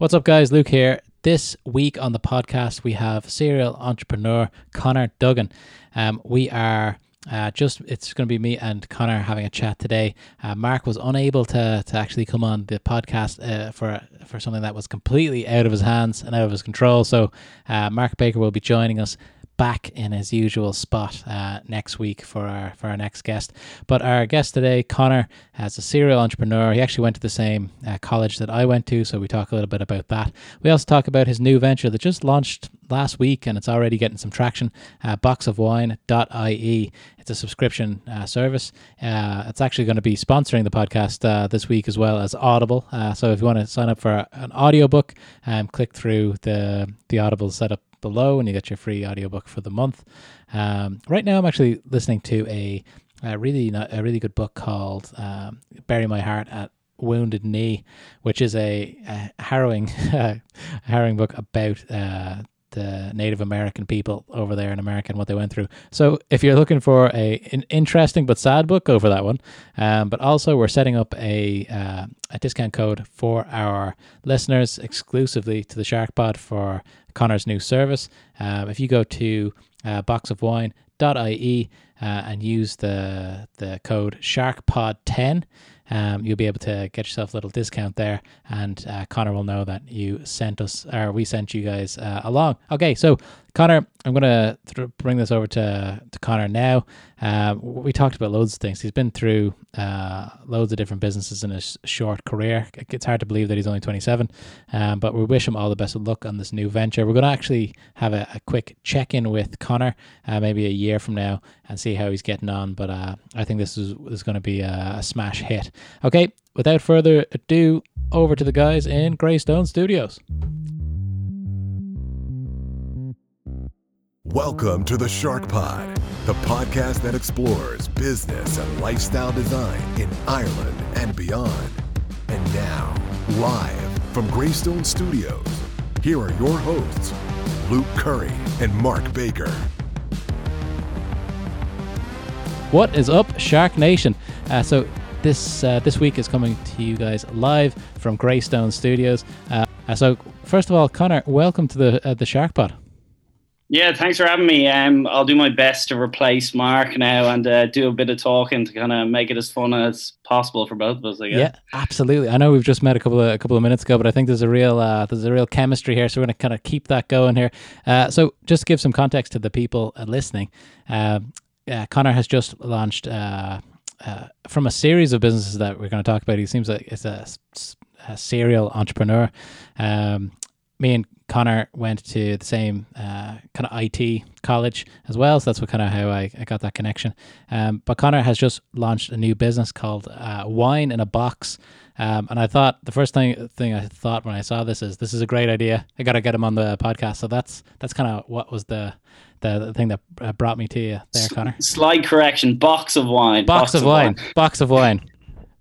What's up, guys? Luke here. This week on the podcast, we have serial entrepreneur Connor Duggan. Um, we are uh, just it's going to be me and Connor having a chat today. Uh, Mark was unable to to actually come on the podcast uh, for for something that was completely out of his hands and out of his control. So uh, Mark Baker will be joining us back in his usual spot uh, next week for our for our next guest. But our guest today, Connor, as a serial entrepreneur. He actually went to the same uh, college that I went to, so we talk a little bit about that. We also talk about his new venture that just launched last week and it's already getting some traction. Uh, boxofwine.ie. It's a subscription uh, service. Uh, it's actually going to be sponsoring the podcast uh, this week as well as Audible. Uh, so if you want to sign up for an audiobook, um, click through the the Audible setup below and you get your free audiobook for the month. Um, right now, I'm actually listening to a, a really a really good book called um, "Bury My Heart at Wounded Knee," which is a, a harrowing harrowing book about uh, the Native American people over there in America and what they went through. So if you're looking for a an interesting but sad book, go for that one. Um, but also we're setting up a uh, a discount code for our listeners exclusively to the Shark Pod for Connor's new service. Um, if you go to uh, boxofwine.ie uh, and use the the code SharkPod10, um, you'll be able to get yourself a little discount there, and uh, Connor will know that you sent us or we sent you guys uh, along. Okay, so Connor, I'm gonna th- bring this over to to Connor now. Uh, we talked about loads of things. He's been through uh, loads of different businesses in his short career. It's hard to believe that he's only 27, um, but we wish him all the best of luck on this new venture. We're going to actually have a, a quick check in with Connor, uh, maybe a year from now, and see how he's getting on. But uh, I think this is, is going to be a, a smash hit. Okay, without further ado, over to the guys in Greystone Studios. Welcome to the Shark Pod, the podcast that explores business and lifestyle design in Ireland and beyond. And now, live from Greystone Studios, here are your hosts, Luke Curry and Mark Baker. What is up, Shark Nation? Uh, so this uh, this week is coming to you guys live from Greystone Studios. Uh, so first of all, Connor, welcome to the uh, the Shark Pod. Yeah, thanks for having me. Um, I'll do my best to replace Mark now and uh, do a bit of talking to kind of make it as fun as possible for both of us. I guess. Yeah, absolutely. I know we've just met a couple of a couple of minutes ago, but I think there's a real uh, there's a real chemistry here, so we're going to kind of keep that going here. Uh, so just to give some context to the people uh, listening, um, uh, Connor has just launched uh, from a series of businesses that we're going to talk about. He seems like it's a, a serial entrepreneur. Um, me and Connor went to the same uh, kind of IT college as well, so that's what kind of how I, I got that connection. Um, but Connor has just launched a new business called uh, Wine in a Box, um, and I thought the first thing thing I thought when I saw this is this is a great idea. I got to get him on the podcast. So that's that's kind of what was the, the the thing that uh, brought me to you there, Connor. Slight correction: box of wine. Box, box of, of wine. wine. Box of wine.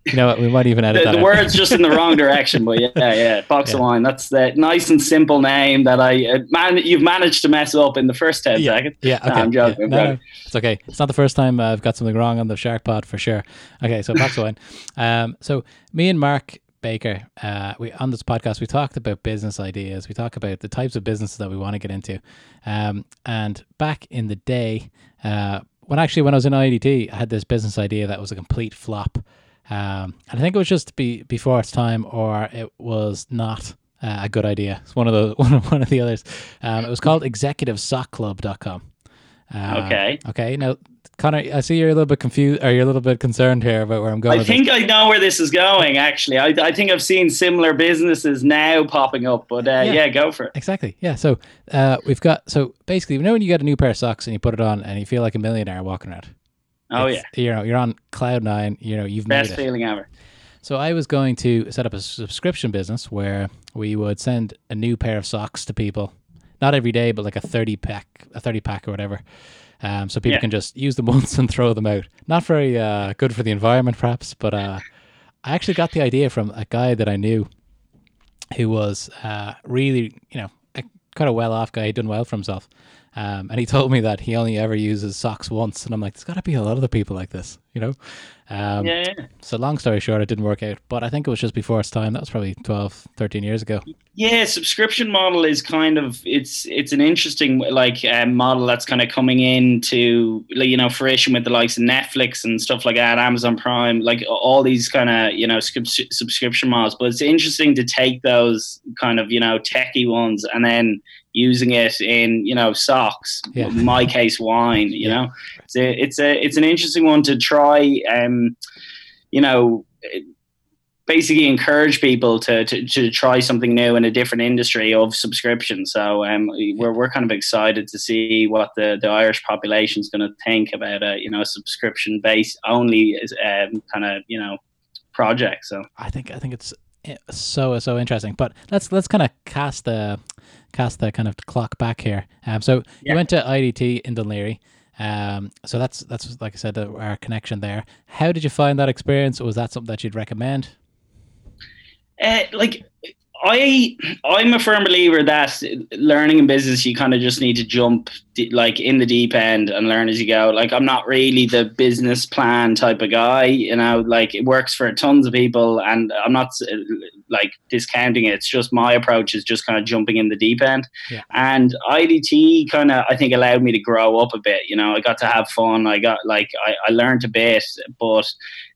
You know what? We might even edit the, that. The word's just in the wrong direction, but yeah, yeah. Box yeah. of wine. That's the nice and simple name that I uh, man. You've managed to mess up in the first ten yeah. seconds. Yeah, okay. No, I'm joking. Yeah. No, no, it's okay. It's not the first time I've got something wrong on the Shark Pod for sure. Okay, so box of wine. Um, so me and Mark Baker, uh, we on this podcast we talked about business ideas. We talk about the types of businesses that we want to get into. Um, and back in the day, uh, when actually when I was in IDT, I had this business idea that was a complete flop. Um, and I think it was just be before its time, or it was not uh, a good idea. It's one of the one of, one of the others. Um, it was called ExecutiveSockClub.com. Uh, okay. Okay. Now, Connor, I see you're a little bit confused, or you're a little bit concerned here about where I'm going. I think this. I know where this is going. Actually, I, I think I've seen similar businesses now popping up. But uh, yeah. yeah. go for it. Exactly. Yeah. So uh, we've got so basically, you know, when you get a new pair of socks and you put it on and you feel like a millionaire walking around. Oh yeah. You know, you're on cloud nine. You know, you've best made it. feeling ever. So I was going to set up a subscription business where we would send a new pair of socks to people, not every day, but like a thirty pack, a thirty pack or whatever. Um, so people yeah. can just use them once and throw them out. Not very uh, good for the environment, perhaps, but uh, I actually got the idea from a guy that I knew who was uh, really, you know, a kind of well off guy. He'd done well for himself. Um, and he told me that he only ever uses socks once. And I'm like, there's got to be a lot of the people like this. you know. Um, yeah. So long story short, it didn't work out. But I think it was just before its time. That was probably 12, 13 years ago. Yeah, subscription model is kind of it's it's an interesting like uh, model that's kind of coming into you know fruition with the likes of Netflix and stuff like that, Amazon Prime, like all these kind of you know subscription models. But it's interesting to take those kind of you know techie ones and then using it in you know socks yeah. in my case wine you yeah. know it's a, it's a it's an interesting one to try um you know basically encourage people to, to, to try something new in a different industry of subscription so um we're, we're kind of excited to see what the, the irish population is going to think about a you know a subscription based only um, kind of you know project so i think i think it's so so interesting but let's let's kind of cast the cast the kind of clock back here. Um, so yeah. you went to IDT in Laoghaire. Um, so that's that's like I said, our connection there. How did you find that experience? Was that something that you'd recommend? Uh, like I I'm a firm believer that learning in business you kind of just need to jump like in the deep end and learn as you go. Like I'm not really the business plan type of guy, you know. Like it works for tons of people, and I'm not like discounting it. It's just my approach is just kind of jumping in the deep end. Yeah. And IDT kind of I think allowed me to grow up a bit. You know, I got to have fun. I got like I, I learned a bit, but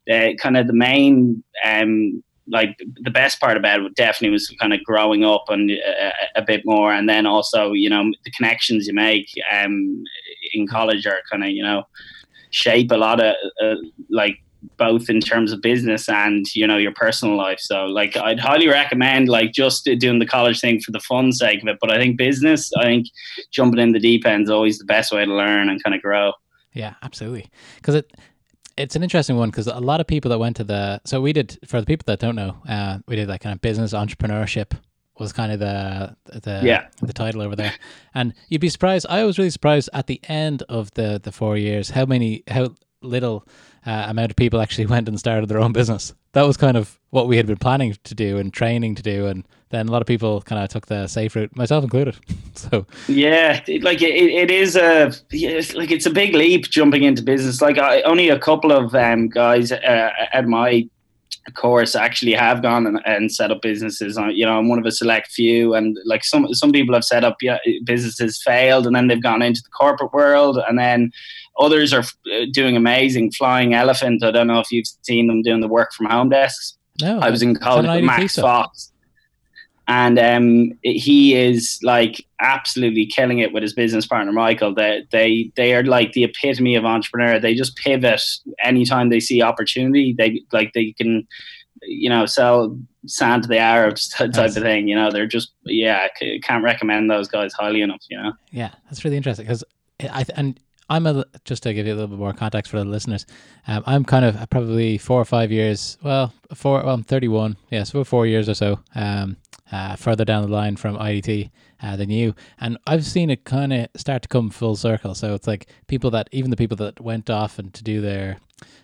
the kind of the main um like the best part about it definitely was kind of growing up and a, uh, a, bit more, and then also you know the connections you make um, in college are kind of you know shape a lot of uh, like both in terms of business and you know your personal life. So like I'd highly recommend like just doing the college thing for the fun sake of it. But I think business, I think jumping in the deep end is always the best way to learn and kind of grow. Yeah, absolutely. Because it it's an interesting one because a lot of people that went to the so we did for the people that don't know uh, we did that kind of business entrepreneurship was kind of the the yeah. the title over there and you'd be surprised i was really surprised at the end of the the four years how many how little uh, amount of people actually went and started their own business that was kind of what we had been planning to do and training to do and then a lot of people kind of took the safe route myself included. So yeah like it, it is a it's like it's a big leap jumping into business. Like I, only a couple of um, guys uh, at my course actually have gone and, and set up businesses. You know i'm one of a select few and like some some people have set up businesses failed and then they've gone into the corporate world and then Others are uh, doing amazing. Flying Elephant. I don't know if you've seen them doing the work from home desks. No, I was in college with Max Fox, and um, he is like absolutely killing it with his business partner Michael. They they they are like the epitome of entrepreneur. They just pivot anytime they see opportunity. They like they can, you know, sell sand to the Arabs type nice. of thing. You know, they're just yeah. Can't recommend those guys highly enough. You know. Yeah, that's really interesting because I and I'm a just to give you a little bit more context for the listeners. Um, I'm kind of probably four or five years. Well, four. Well, I'm 31. Yeah, so four years or so. Um, uh, further down the line from IDT uh, than you, and I've seen it kind of start to come full circle. So it's like people that even the people that went off and to do their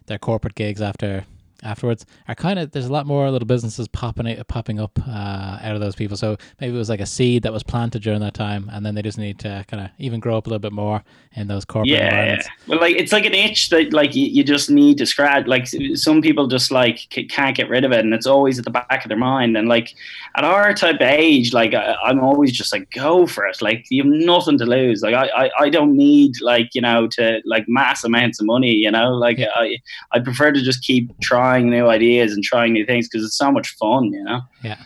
their corporate gigs after afterwards are kind of there's a lot more little businesses popping popping up uh, out of those people. So maybe it was like a seed that was planted during that time, and then they just need to kind of even grow up a little bit more in those corporate yeah, environments. Well, like it's like an itch that like you, you just need to scratch. Like some people just like can't get rid of it, and it's always at the back of their mind. And like at our type of age, like I, am always just like go for it. Like you have nothing to lose. Like I, I, I don't need like you know to like mass amounts of money. You know, like yeah. I I prefer to just keep trying trying new ideas and trying new things because it's so much fun, you know. Yeah.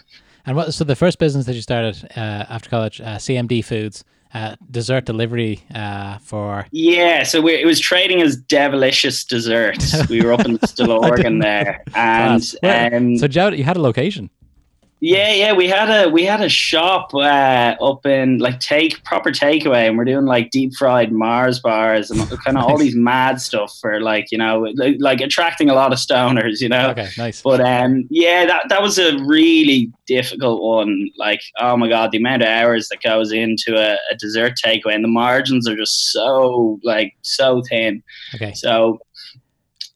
And what? So the first business that you started uh, after college, uh, CMD Foods, uh, dessert delivery uh, for. Yeah, so we, it was trading as Devilicious Desserts. we were up in Stillorgan there, and um, so Joe, you had a location. Yeah, yeah, we had a we had a shop uh, up in like take proper takeaway, and we're doing like deep fried Mars bars and kind of all these mad stuff for like you know like, like, attracting a lot of stoners, you know. Okay, nice. But um, yeah, that that was a really difficult one. Like, oh my god, the amount of hours that goes into a, a dessert takeaway, and the margins are just so like so thin. Okay. So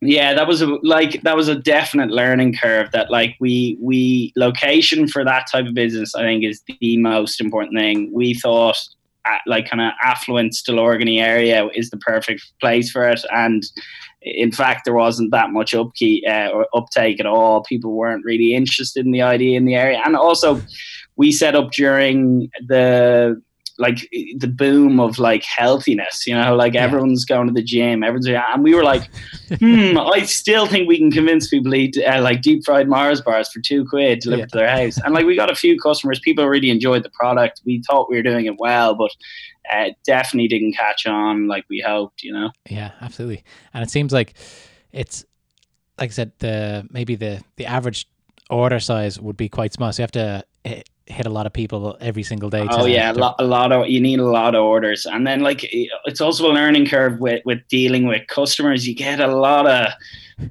yeah that was a like that was a definite learning curve that like we we location for that type of business i think is the most important thing we thought uh, like kind of affluent Stillorgany area is the perfect place for it. And in fact, there wasn't that much upkeep uh, or uptake at all. People weren't really interested in the idea in the area, and also we set up during the like the boom of like healthiness, you know, like yeah. everyone's going to the gym, everyone's, and we were like, hmm, I still think we can convince people to eat uh, like deep fried Mars bars for two quid delivered yeah. to their house. And like we got a few customers, people really enjoyed the product. We thought we were doing it well, but uh, definitely didn't catch on like we hoped, you know? Yeah, absolutely. And it seems like it's, like I said, the maybe the, the average order size would be quite small. So you have to eh, hit a lot of people every single day. Oh yeah, a lot, a lot of you need a lot of orders, and then like it's also a learning curve with with dealing with customers. You get a lot of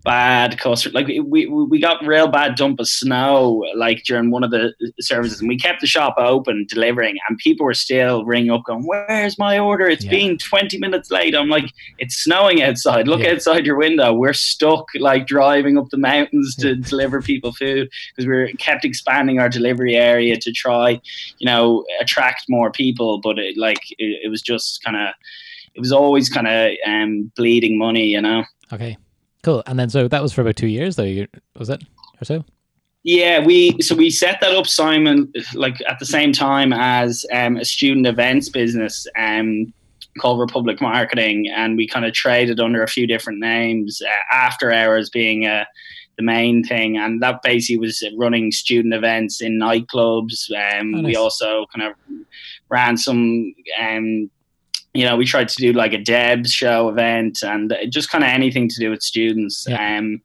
bad customer. Like we, we got real bad dump of snow like during one of the services, and we kept the shop open delivering, and people were still ringing up going, "Where's my order? It's yeah. been twenty minutes late." I'm like, "It's snowing outside. Look yeah. outside your window. We're stuck like driving up the mountains to yeah. deliver people food because we kept expanding our delivery area to try, you know, attract more people, but it, like it, it was just kind of." It was always kind of um, bleeding money, you know. Okay. Cool. And then so that was for about two years, though. Was it or so? Yeah, we so we set that up, Simon, like at the same time as um, a student events business um, called Republic Marketing, and we kind of traded under a few different names. Uh, after hours being uh, the main thing, and that basically was running student events in nightclubs. Um, oh, nice. We also kind of ran some um, you know, we tried to do like a Debs show event and just kind of anything to do with students. Yeah. Um,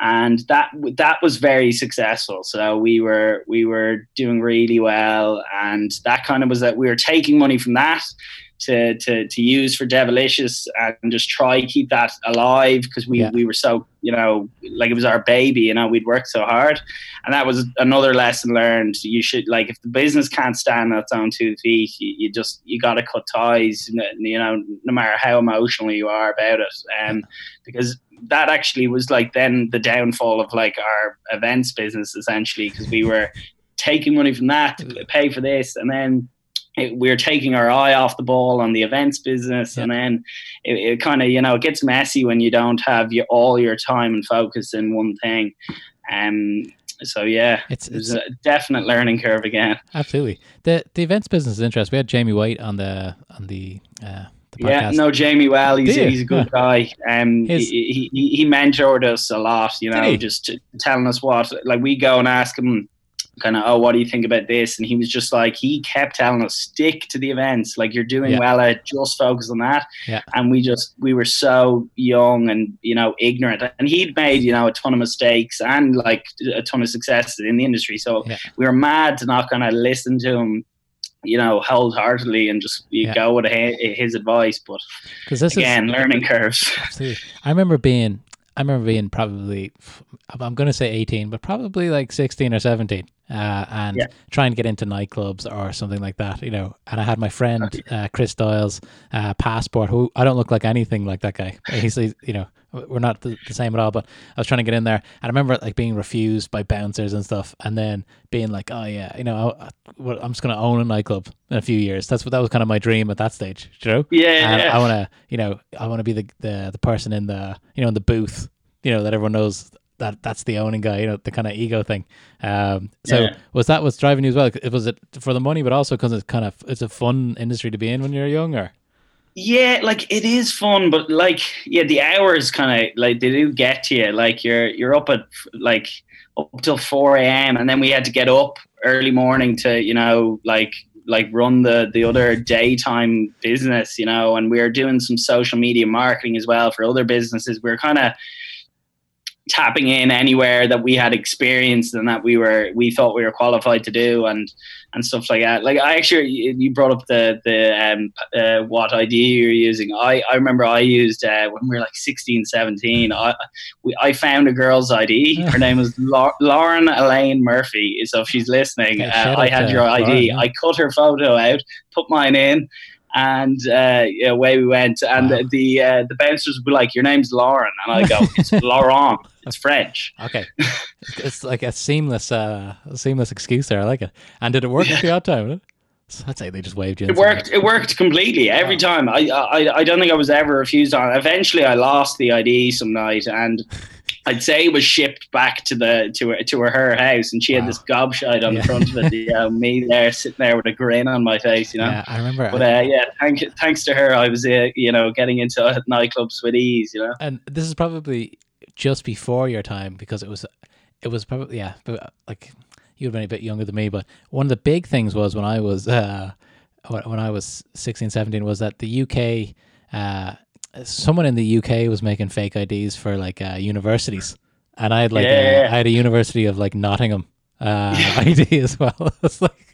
and that that was very successful. So we were we were doing really well, and that kind of was that we were taking money from that to to, to use for Devilicious and just try keep that alive because we, yeah. we were so you know like it was our baby you know we'd worked so hard. And that was another lesson learned. You should like if the business can't stand on its own two feet you, you just you got to cut ties you know no matter how emotional you are about it. Um, because that actually was like then the downfall of like our events business essentially because we were taking money from that to pay for this and then we're taking our eye off the ball on the events business yeah. and then it, it kind of you know it gets messy when you don't have your, all your time and focus in one thing um so yeah it's, it's a definite learning curve again absolutely the the events business is interesting we had jamie white on the on the uh yeah, no, Jamie. Well, he's he's a good guy. Um, His, he, he he mentored us a lot. You know, just telling us what like we go and ask him kind of, oh, what do you think about this? And he was just like, he kept telling us, stick to the events. Like you're doing yeah. well at just focus on that. Yeah. And we just, we were so young and, you know, ignorant. And he'd made, you know, a ton of mistakes and like a ton of success in the industry. So yeah. we were mad to not kind of listen to him you know, wholeheartedly and just you yeah. go with his advice. But because this again, is, learning curves. Absolutely. I remember being, I remember being probably, I'm going to say 18, but probably like 16 or 17 uh, and yeah. trying to get into nightclubs or something like that, you know. And I had my friend uh, Chris Doyle's uh, passport, who I don't look like anything like that guy. He's, you know, we're not the, the, same at all. But I was trying to get in there, and I remember like being refused by bouncers and stuff, and then being like, "Oh yeah, you know, I, am just gonna own a nightclub in a few years." That's what that was kind of my dream at that stage, you know. Yeah, and. I want to, you know, I want to be the, the the person in the you know in the booth, you know, that everyone knows that that's the owning guy, you know, the kind of ego thing. Um, so yeah. was that what's driving you as well? It Was it for the money, but also because it's kind of it's a fun industry to be in when you're younger? Yeah, like it is fun, but like yeah, the hours kind of like they do get to you. Like you're you're up at like up till four a.m. and then we had to get up early morning to you know like like run the the other daytime business, you know, and we are doing some social media marketing as well for other businesses. We we're kind of tapping in anywhere that we had experienced and that we were we thought we were qualified to do and and stuff like that. Like I actually you brought up the the um, uh, what ID you're using. I, I remember I used uh, when we were like 16, 17. I we, I found a girl's ID. Her name was La- Lauren Elaine Murphy. So if she's listening, uh, I had your ID. Lauren, I cut her photo out, put mine in and uh, away we went. And wow. the uh, the bouncers were like, "Your name's Lauren," and I go, "It's Laurent. It's French." Okay, it's like a seamless, uh, seamless excuse there. I like it. And did it work yeah. at the odd time? So I'd say they just waved you. It worked. It worked completely every wow. time. I, I I don't think I was ever refused on. Eventually, I lost the ID some night, and I'd say it was shipped back to the to her, to her, her house, and she wow. had this gobshite on yeah. the front of it. You know, me there sitting there with a grin on my face. You know. Yeah, I remember. But uh, yeah, thank, thanks to her, I was uh, you know getting into nightclubs with ease. You know. And this is probably just before your time because it was it was probably yeah but like you've been a bit younger than me, but one of the big things was when I was uh, when I was 16, 17 was that the UK, uh, someone in the UK was making fake IDs for like uh, universities, and I had like yeah. a, I had a University of like Nottingham uh, ID as well. it's like.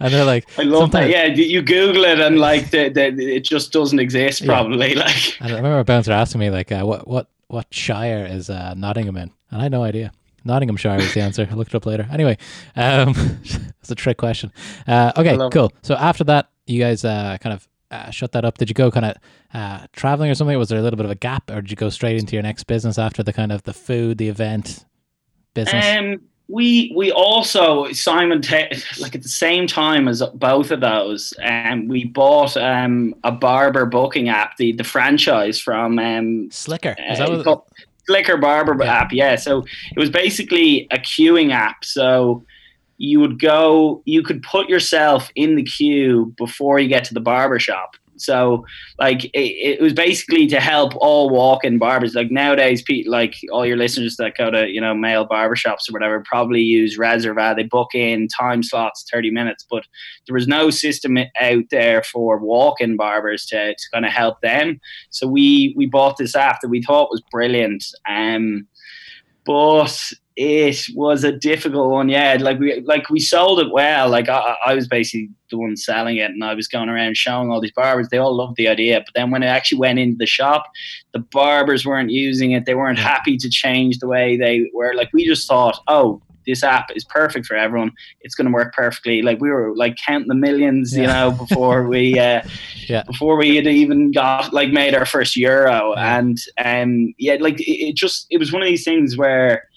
And they're like, I love that. Yeah, you Google it and like the, the, it just doesn't exist. Probably yeah. like. And I remember a bouncer asking me like, uh, "What what what shire is uh, Nottingham in?" And I had no idea. Nottinghamshire is the answer. I looked it up later. Anyway, um, it's a trick question. Uh, okay, cool. It. So after that, you guys uh, kind of uh, shut that up. Did you go kind of uh, traveling or something? Was there a little bit of a gap, or did you go straight into your next business after the kind of the food, the event business? Um, we we also Simon like at the same time as both of those, um, we bought um, a barber booking app, the the franchise from um, Slicker. Is that uh, what Slicker Barber yeah. app, yeah. So it was basically a queuing app. So you would go, you could put yourself in the queue before you get to the barber shop. So like it, it, was basically to help all walk-in barbers. Like nowadays, people like all your listeners that go to you know male barbershops or whatever probably use Reserva. They book in time slots, thirty minutes, but there was no system out there for walk-in barbers to, to kind of help them. So we we bought this app that we thought was brilliant. Um, but it was a difficult one. Yeah, like we like we sold it well. Like I, I was basically the one selling it, and I was going around showing all these barbers. They all loved the idea, but then when it actually went into the shop, the barbers weren't using it. They weren't happy to change the way they were. Like we just thought, oh, this app is perfect for everyone. It's going to work perfectly. Like we were like counting the millions, you know, before we, uh, yeah, before we had even got like made our first euro, yeah. and um, yeah, like it, it just it was one of these things where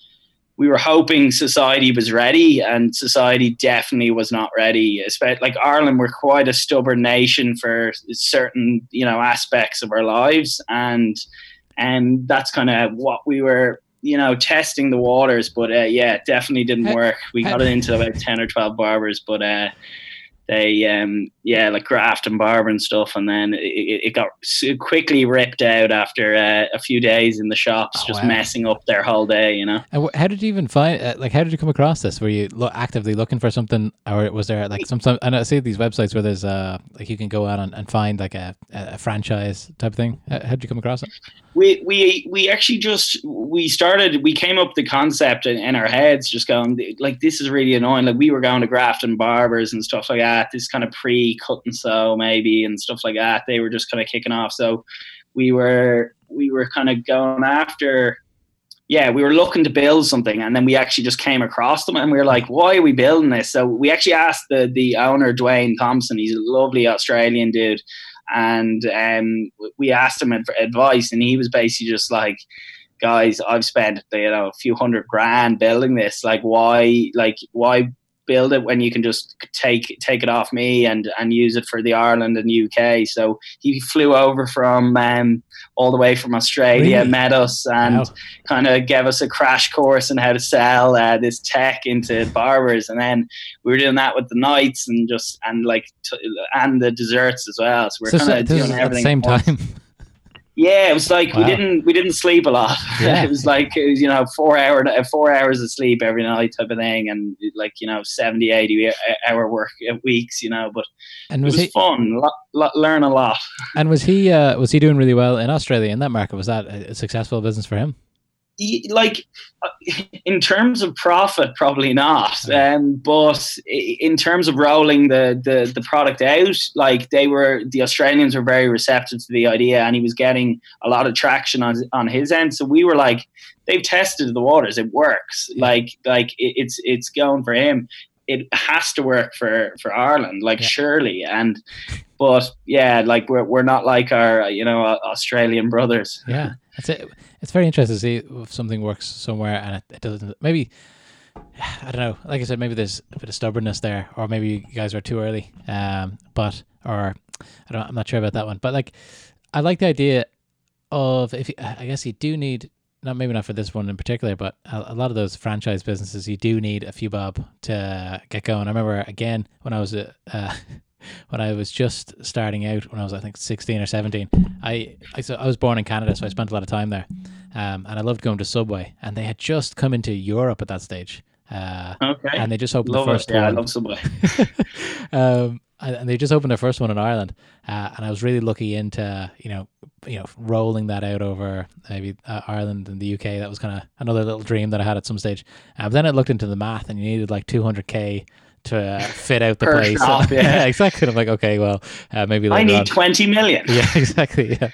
we were hoping society was ready, and society definitely was not ready. Especially like Ireland, we're quite a stubborn nation for certain you know aspects of our lives, and and that's kind of what we were you know testing the waters. But uh, yeah, it definitely didn't work. We got it into about ten or twelve barbers, but uh, they um yeah like graft and barber and stuff and then it, it got quickly ripped out after uh, a few days in the shops oh, just wow. messing up their whole day you know? And how did you even find uh, like how did you come across this? Were you lo- actively looking for something or was there like some, some and i see these websites where there's uh like you can go out and, and find like a, a franchise type of thing. How, how did you come across it? We we we actually just we started we came up the concept in, in, our heads just going like this is really annoying. Like we were going to graft and barbers and stuff like that this kind of pre cut and sew maybe and stuff like that they were just kind of kicking off so we were we were kind of going after yeah we were looking to build something and then we actually just came across them and we were like why are we building this so we actually asked the the owner dwayne thompson he's a lovely australian dude and um, we asked him for advice, and he was basically just like, "Guys, I've spent you know a few hundred grand building this. Like, why? Like, why build it when you can just take take it off me and and use it for the Ireland and UK. So he flew over from um, all the way from Australia, really? met us, and wow. kind of gave us a crash course on how to sell uh, this tech into barbers. And then we were doing that with the nights and just and like t- and the desserts as well. So we're so, kind of so doing everything at the same time. Yeah, it was like wow. we didn't we didn't sleep a lot. Yeah. it was like it was, you know four hour four hours of sleep every night type of thing, and like you know 70, 80 hour work weeks. You know, but and was it was he, fun. Lot, lot, learn a lot. And was he uh, was he doing really well in Australia in that market? Was that a successful business for him? Like uh, in terms of profit probably not. Um, but in terms of rolling the, the the product out like they were the australians were very receptive to the idea and he was getting a lot of traction on on his end. So we were like they've tested the waters. It works. Like like it, it's it's going for him. It has to work for for Ireland, like yeah. surely. And but yeah, like we're we're not like our you know Australian brothers. Yeah, that's it it's very interesting to see if something works somewhere and it, it doesn't. Maybe I don't know. Like I said, maybe there's a bit of stubbornness there, or maybe you guys are too early. Um, but or I don't. I'm not sure about that one. But like, I like the idea of if you, I guess you do need not maybe not for this one in particular, but a, a, lot of those franchise businesses you do need a few bob to get going. I remember again when I was uh, uh when I was just starting out when I was I think 16 or 17. I I, so I was born in Canada, so I spent a lot of time there, um, and I loved going to Subway. And they had just come into Europe at that stage. Uh, okay. And they just opened love the first it. Yeah, one. I love Subway. um, and they just opened their first one in Ireland, uh, and I was really lucky into you know you know rolling that out over maybe uh, Ireland and the UK. That was kind of another little dream that I had at some stage. Um, then I looked into the math, and you needed like 200k to uh, fit out the Per place. shop, yeah. yeah, exactly. I'm like, okay, well, uh, maybe I need on. 20 million. Yeah, exactly. Yeah,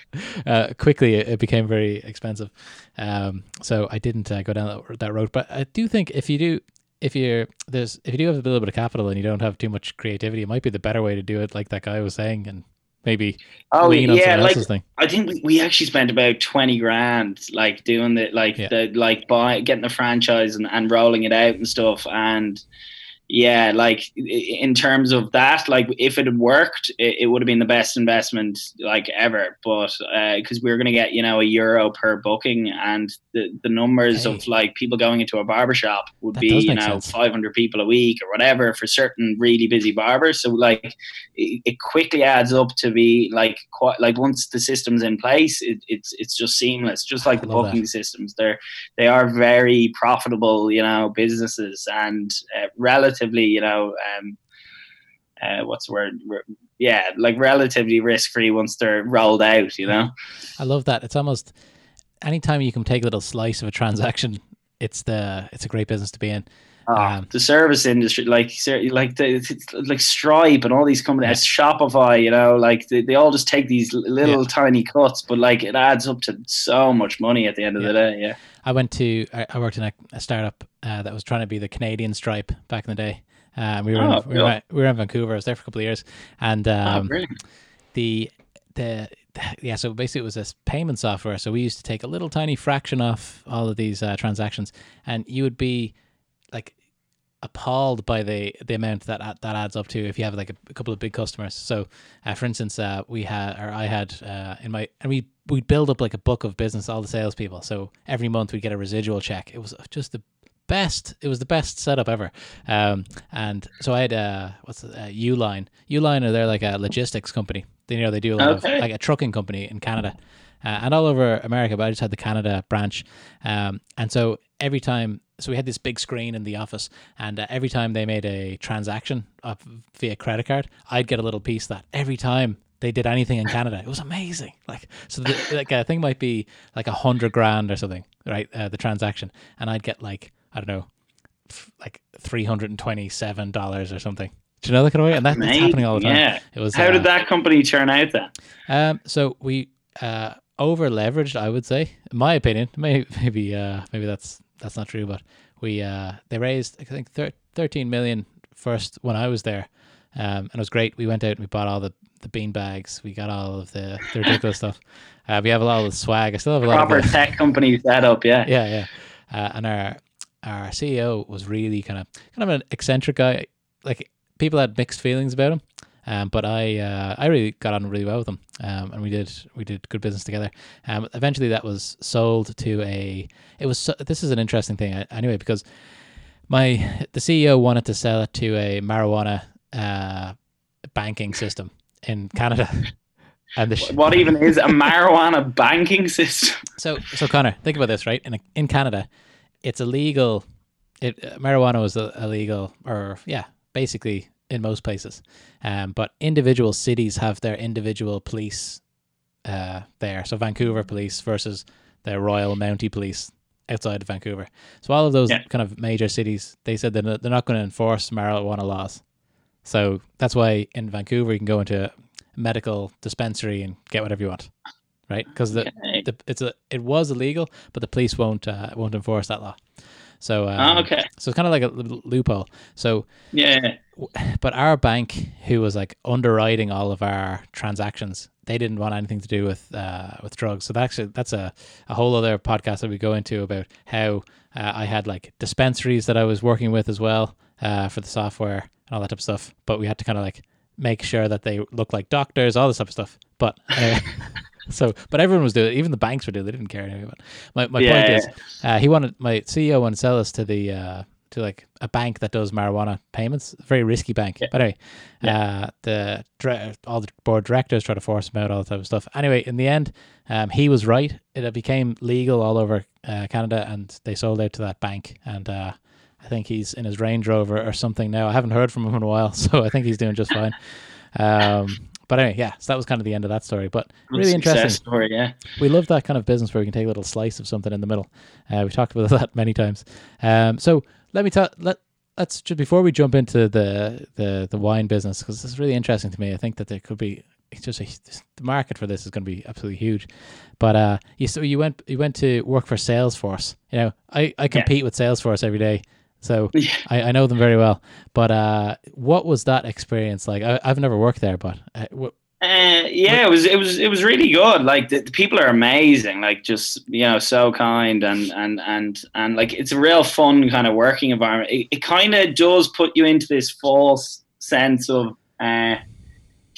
uh, quickly it, it became very expensive, um, so I didn't uh, go down that, that road. But I do think if you do, if you're there's if you do have a little bit of capital and you don't have too much creativity, it might be the better way to do it, like that guy was saying, and maybe Oh yeah, like. I think we, we actually spent about twenty grand, like doing the like Yeah. the like buy getting the franchise and, and rolling it out and stuff. And yeah, like in terms of that, like if it had worked, it, it would have been the best investment like ever. But because we were going to get you know a euro per booking, and the the numbers Hey. of like people going into a barber shop would That be you know five hundred people a week or whatever for certain really busy barbers. So like it, it quickly adds up to be like quite like once the system's in place, it, it's it's just seamless, just like I the love that. booking systems. They're they are very profitable, you know, businesses and uh, relatively, you know, um, uh, what's the word? Re- yeah, like relatively risk free once they're rolled out, you know. I love that. It's almost anytime you can take a little slice of a transaction, it's the it's a great business to be in. Um, the service industry, like like the like Stripe and all these companies, Shopify, you know, like they, they all just take these little Yeah. tiny cuts, but like it adds up to so much money at the end of the day. Yeah. I went to I, I worked in a, a startup uh, that was trying to be the Canadian Stripe back in the day. Um, we were Oh, in, we, were, in- we were in Vancouver. I was there for a couple of years, and oh, um, brilliant. the the yeah so basically it was this payment software so we used to take a little tiny fraction off all of these uh, transactions and you would be appalled by the the amount that that adds up to if you have like a, a couple of big customers. So uh, for instance uh, we had or i had uh, in my and we we'd build up like a book of business all the salespeople. So every month we'd get a residual check. It was just the best it was the best setup ever. Um and so i had uh what's uh, uline. Uline are they're like a logistics company. They you know they do a lot Okay. of like a trucking company in canada uh, and all over america but i just had the canada branch. Um and so every time so we had this big screen in the office and uh, every time they made a transaction of, via credit card i'd get a little piece that every time they did anything in Canada. It was amazing. Like so, the, like a thing might be like a hundred grand or something, right? Uh, the transaction, and I'd get like I don't know, f- like three hundred and twenty-seven dollars or something. Do you know that kind of way? And that, that's happening all the time. Yeah. It was. How uh, did that company turn out then? Um, so we uh over leveraged, I would say, in my opinion. Maybe maybe uh maybe that's that's not true, but we uh they raised I think thir- 13 million first when I was there. Um, and it was great. We went out and we bought all the, the bean bags. We got all of the, the ridiculous stuff. Uh, we have a lot of the swag. I still have a lot Proper of the, tech company setup, yeah. yeah, yeah. Uh, and our our CEO was really kind of kind of an eccentric guy. Like people had mixed feelings about him, um, but I uh, I really got on really well with them, um, and we did we did good business together. Um, eventually, that was sold to a. It was so, this is an interesting thing anyway because my the CEO wanted to sell it to a marijuana uh, banking system in Canada. And the sh- What even is a marijuana banking system? so, so Connor, think about this, right? In in Canada, it's illegal. It uh, marijuana was illegal, or yeah, basically in most places. Um, but individual cities have their individual police uh, there. So Vancouver police versus the Royal Mountie police outside of Vancouver. So all of those Yeah. kind of major cities, they said that they're not going to enforce marijuana laws. So that's why in Vancouver you can go into a medical dispensary and get whatever you want, right? Because the, Okay. the it's a it was illegal, but the police won't uh, won't enforce that law. So um, Oh, okay. so it's kind of like a loophole. So Yeah. but our bank, who was like underwriting all of our transactions, they didn't want anything to do with uh, with drugs. So that's actually that's a, a whole other podcast that we go into about how uh, I had like dispensaries that I was working with as well uh, for the software and all that type of stuff. But we had to kind of like make sure that they look like doctors, all this type of stuff. But uh, so, but everyone was doing it. Even the banks were doing. it. They didn't care anyway. My my Yeah, point is, uh, he wanted my CEO wanted to sell us to the uh, to like a bank that does marijuana payments. A very risky bank. But anyway, uh, the all the board directors try to force him out, all that type of stuff. Anyway, in the end, um, he was right. It became legal all over uh, Canada, and they sold out to that bank. And uh, I think he's in his Range Rover or something now. I haven't heard from him in a while, so I think he's doing just fine. Um, but anyway, yeah, so that was kind of the end of that story. But really interesting. Story, yeah. We love that kind of business where we can take a little slice of something in the middle. Uh, we've talked about that many times. Um, so let me tell. Let let's just before we jump into the the the wine business because this is really interesting to me. I think that there could be it's just a, the market for this is going to be absolutely huge. But uh, you so you went you went to work for Salesforce. You know, I I compete with Salesforce every day. So Yeah. I, I know them very well, but uh, what was that experience like? I, I've never worked there, but uh, Uh, yeah, it was it was it was really good. Like the, the people are amazing. Like just you know so kind and and and and like it's a real fun kind of working environment. It, it kind of does put you into this false sense of. Uh,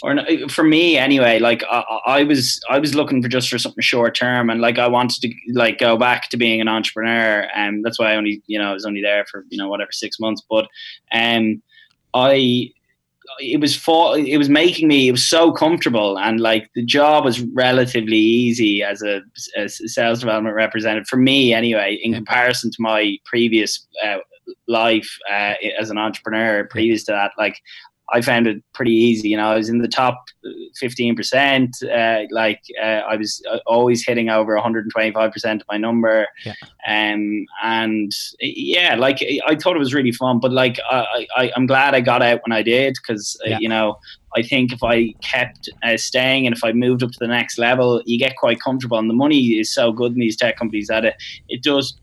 or for me anyway, like I, I was, I was looking for just for something short term, and like I wanted to like go back to being an entrepreneur, and that's why I only, you know, I was only there for you know whatever six months, but um, I it was for it was making me it was so comfortable and like the job was relatively easy as a, as a sales development representative for me anyway in comparison to my previous uh, life uh, as an entrepreneur previous to that like I found it pretty easy. You know, I was in the top fifteen percent. Uh, like uh, I was uh, always hitting over one hundred and twenty-five percent of my number. Yeah. Um, and yeah, like I thought it was really fun. But like I, I I'm glad I got out when I did because Yeah. uh, you know I think if I kept uh, staying and if I moved up to the next level, you get quite comfortable. And the money is so good in these tech companies that it it does.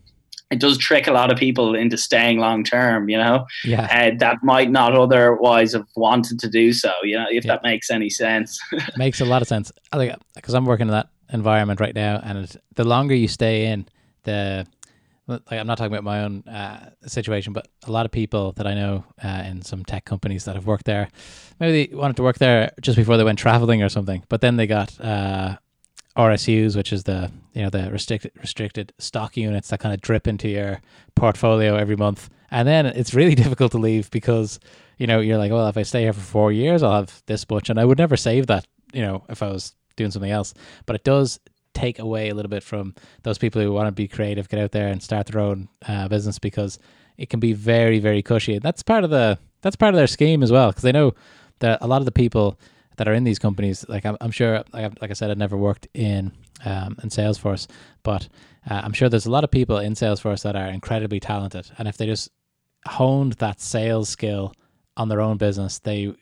It does trick a lot of people into staying long term, you know yeah, uh, that might not otherwise have wanted to do so. You know, if Yeah. that makes any sense. makes a lot of sense. Like because I'm working in that environment right now, and the longer you stay in, the like I'm not talking about my own uh, situation, but a lot of people that I know uh, in some tech companies that have worked there, maybe they wanted to work there just before they went traveling or something, but then they got uh, RSUs, which is the you know the restricted restricted stock units that kind of drip into your portfolio every month, and then it's really difficult to leave because you know you're like, well, if I stay here for four years, I'll have this much, and I would never save that, you know, if I was doing something else. But it does take away a little bit from those people who want to be creative, get out there and start their own uh, business because it can be very, very cushy. And that's part of the that's part of their scheme as well because they know that a lot of the people that are in these companies, like I'm, I'm sure, like, I- like I said, I've never worked in um, in Salesforce, but uh, I'm sure there's a lot of people in Salesforce that are incredibly talented, and if they just honed that sales skill on their own business, they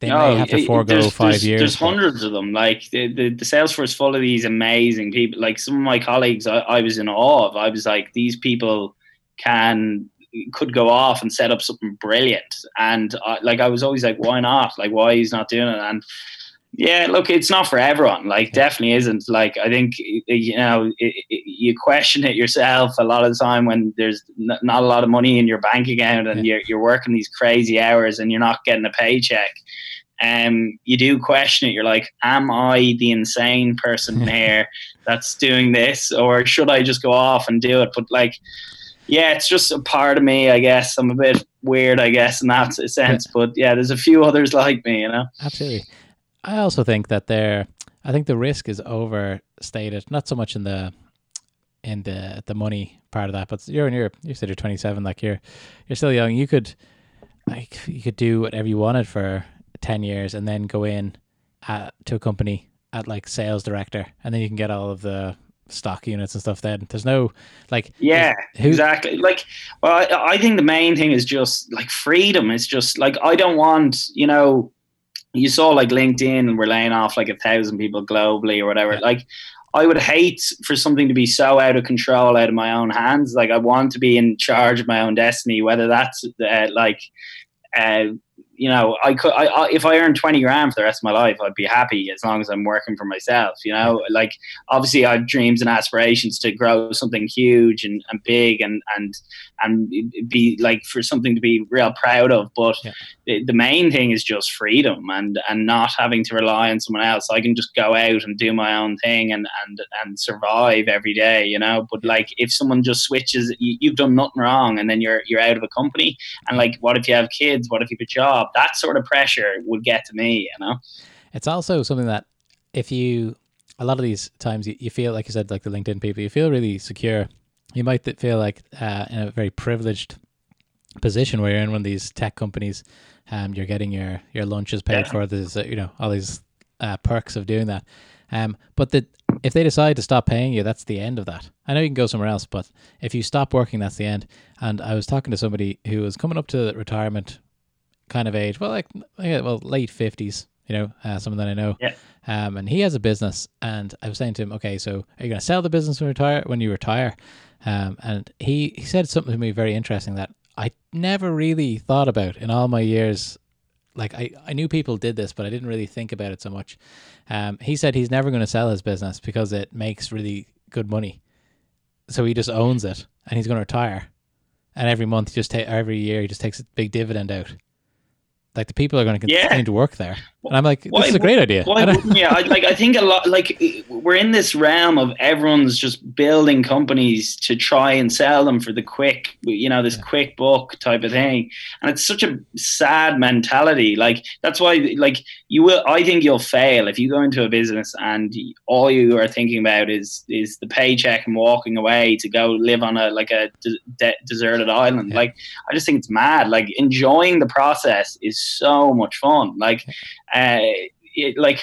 they may have to forego there's, five there's, years. There's but- hundreds of them. Like the, the, the Salesforce full of these amazing people. Like some of my colleagues, I, I was in awe of. I was like, these people can could go off and set up something brilliant. And I, like I was always like, why not? Like why he's not doing it? And yeah, look, it's not for everyone. Like, definitely isn't. Like, I think you know, it, it, you question it yourself a lot of the time when there's n- not a lot of money in your bank account and Yeah. you're you're working these crazy hours and you're not getting a paycheck. Um, you do question it. You're like, am I the insane person here that's doing this, or should I just go off and do it? But like, yeah, it's just a part of me. I guess I'm a bit weird. I guess in that sense. But yeah, there's a few others like me. You know. Absolutely. I also think that there, I think the risk is overstated. Not so much in the in the the money part of that, but you're in your you said you're 27, like you're you're still young. You could like you could do whatever you wanted for 10 years and then go in at, to a company at like sales director, and then you can get all of the stock units and stuff. Then there's no like Yeah, who- exactly. Like, well, I, I think the main thing is just like freedom. It's just like I don't want, you know, you saw like LinkedIn and we're laying off like a thousand people globally or whatever. Yeah. Like, I would hate for something to be so out of control, out of my own hands. Like, I want to be in charge of my own destiny, whether that's uh, like. Uh, you know, I could, I, I, if I earned 20 grand for the rest of my life, I'd be happy as long as I'm working for myself, you know, like obviously I have dreams and aspirations to grow something huge and, and big and, and, and be like for something to be real proud of. But yeah. the, the, main thing is just freedom and, and not having to rely on someone else. I can just go out and do my own thing and, and, and survive every day, you know, but like if someone just switches, you, you've done nothing wrong and then you're, you're out of a company and like, what if you have kids? What if you have a job? That sort of pressure would get to me, you know? It's also something that if you, a lot of these times you, you feel, like you said, like the LinkedIn people, you feel really secure you might feel like uh, in a very privileged position where you're in one of these tech companies, um, you're getting your your lunches paid yeah. for. There's uh, you know all these uh, perks of doing that. Um, but the if they decide to stop paying you, that's the end of that. I know you can go somewhere else, but if you stop working, that's the end. And I was talking to somebody who was coming up to retirement kind of age, well, like well, late fifties, you know, uh, someone that I know. Yeah. Um, and he has a business, and I was saying to him, okay, so are you going to sell the business when you retire? When you retire, um, and he, he said something to me very interesting that I never really thought about in all my years. Like I, I knew people did this, but I didn't really think about it so much. Um, he said he's never going to sell his business because it makes really good money. So he just owns it and he's going to retire. And every month, he just take every year, he just takes a big dividend out. Like the people are going to continue yeah. to work there, and I'm like, this why, is a great idea. Why yeah, I, like I think a lot. Like we're in this realm of everyone's just building companies to try and sell them for the quick, you know, this yeah. quick book type of thing, and it's such a sad mentality. Like that's why, like you will. I think you'll fail if you go into a business and all you are thinking about is is the paycheck and walking away to go live on a like a de- deserted island. Yeah. Like I just think it's mad. Like enjoying the process is so much fun. Like, uh, it, like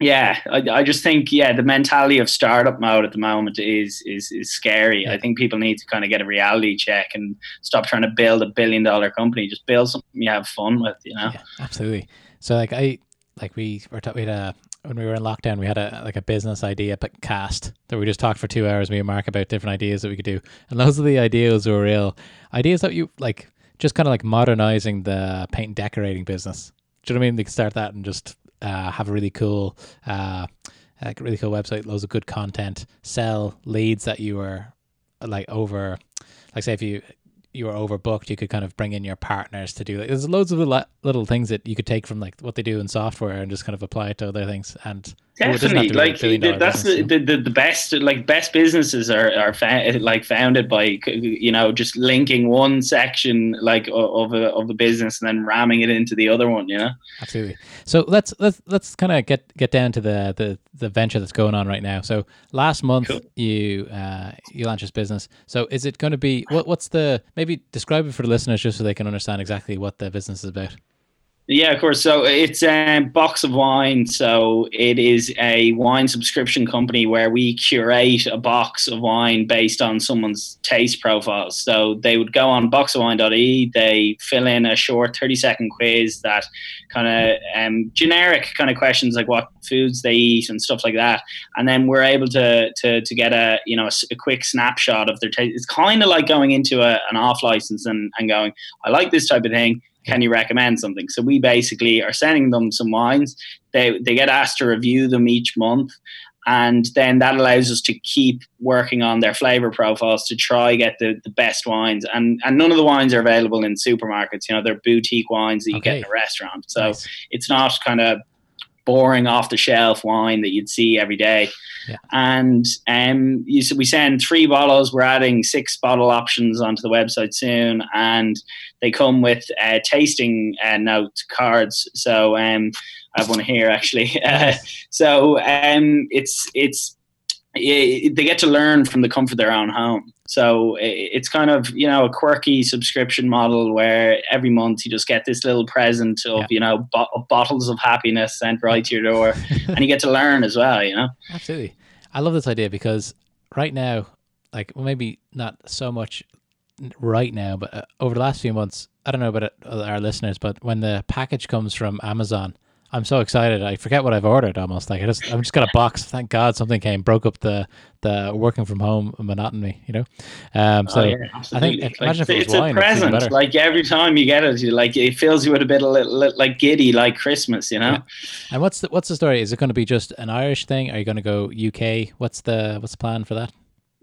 yeah, I, I just think yeah, the mentality of startup mode at the moment is is is scary. Yeah. I think people need to kind of get a reality check and stop trying to build a billion dollar company. Just build something you have fun with, you know. Yeah, absolutely. So like I like we were ta- we had a when we were in lockdown, we had a like a business idea but cast that we just talked for two hours, me and Mark, about different ideas that we could do, and those of the ideas were real ideas that you like just kind of like modernizing the paint and decorating business. Do you know what I mean? They can start that and just uh, have a really cool, uh, like really cool website, loads of good content, sell leads that you were like over, like say if you you were overbooked, you could kind of bring in your partners to do. Like, there's loads of little things that you could take from like what they do in software and just kind of apply it to other things. And Definitely, like that's the, the, the, best. Like best businesses are are fa- like founded by you know just linking one section like of a of a business and then ramming it into the other one. You know, absolutely. So let's let's let's kind of get get down to the, the the venture that's going on right now. So last month cool. you uh, you launched this business. So is it going to be what what's the maybe describe it for the listeners just so they can understand exactly what the business is about. Yeah, of course. So it's a box of wine. So it is a wine subscription company where we curate a box of wine based on someone's taste profiles. So they would go on boxofwine.ie, they fill in a short 30 second quiz that kind of um, generic kind of questions like what foods they eat and stuff like that. And then we're able to to, to get a you know a, a quick snapshot of their taste. It's kind of like going into a, an off license and, and going, I like this type of thing can you recommend something? So we basically are sending them some wines. They they get asked to review them each month, and then that allows us to keep working on their flavor profiles to try get the, the best wines. And and none of the wines are available in supermarkets. You know, they're boutique wines that you okay. get in a restaurant. So nice. it's not kind of boring off the shelf wine that you'd see every day. Yeah. And um, you, we send three bottles. We're adding six bottle options onto the website soon, and they come with uh, tasting uh, note cards. So um, I have one here actually. Uh, so um, it's it's they get to learn from the comfort of their own home. So it's kind of you know a quirky subscription model where every month you just get this little present of yeah. you know bo- bottles of happiness sent right to your door, and you get to learn as well. You know, absolutely. I love this idea because right now, like well, maybe not so much right now, but uh, over the last few months, I don't know about uh, our listeners, but when the package comes from Amazon, I'm so excited. I forget what I've ordered almost. Like I just, I'm just got a box. Thank God something came, broke up the the working from home monotony. You know, um, so oh, yeah, I think like, imagine if it it's wine, a present. It's like every time you get it, you like it fills you with a bit of like giddy, like Christmas. You know. Yeah. And what's the what's the story? Is it going to be just an Irish thing? Are you going to go UK? What's the what's the plan for that?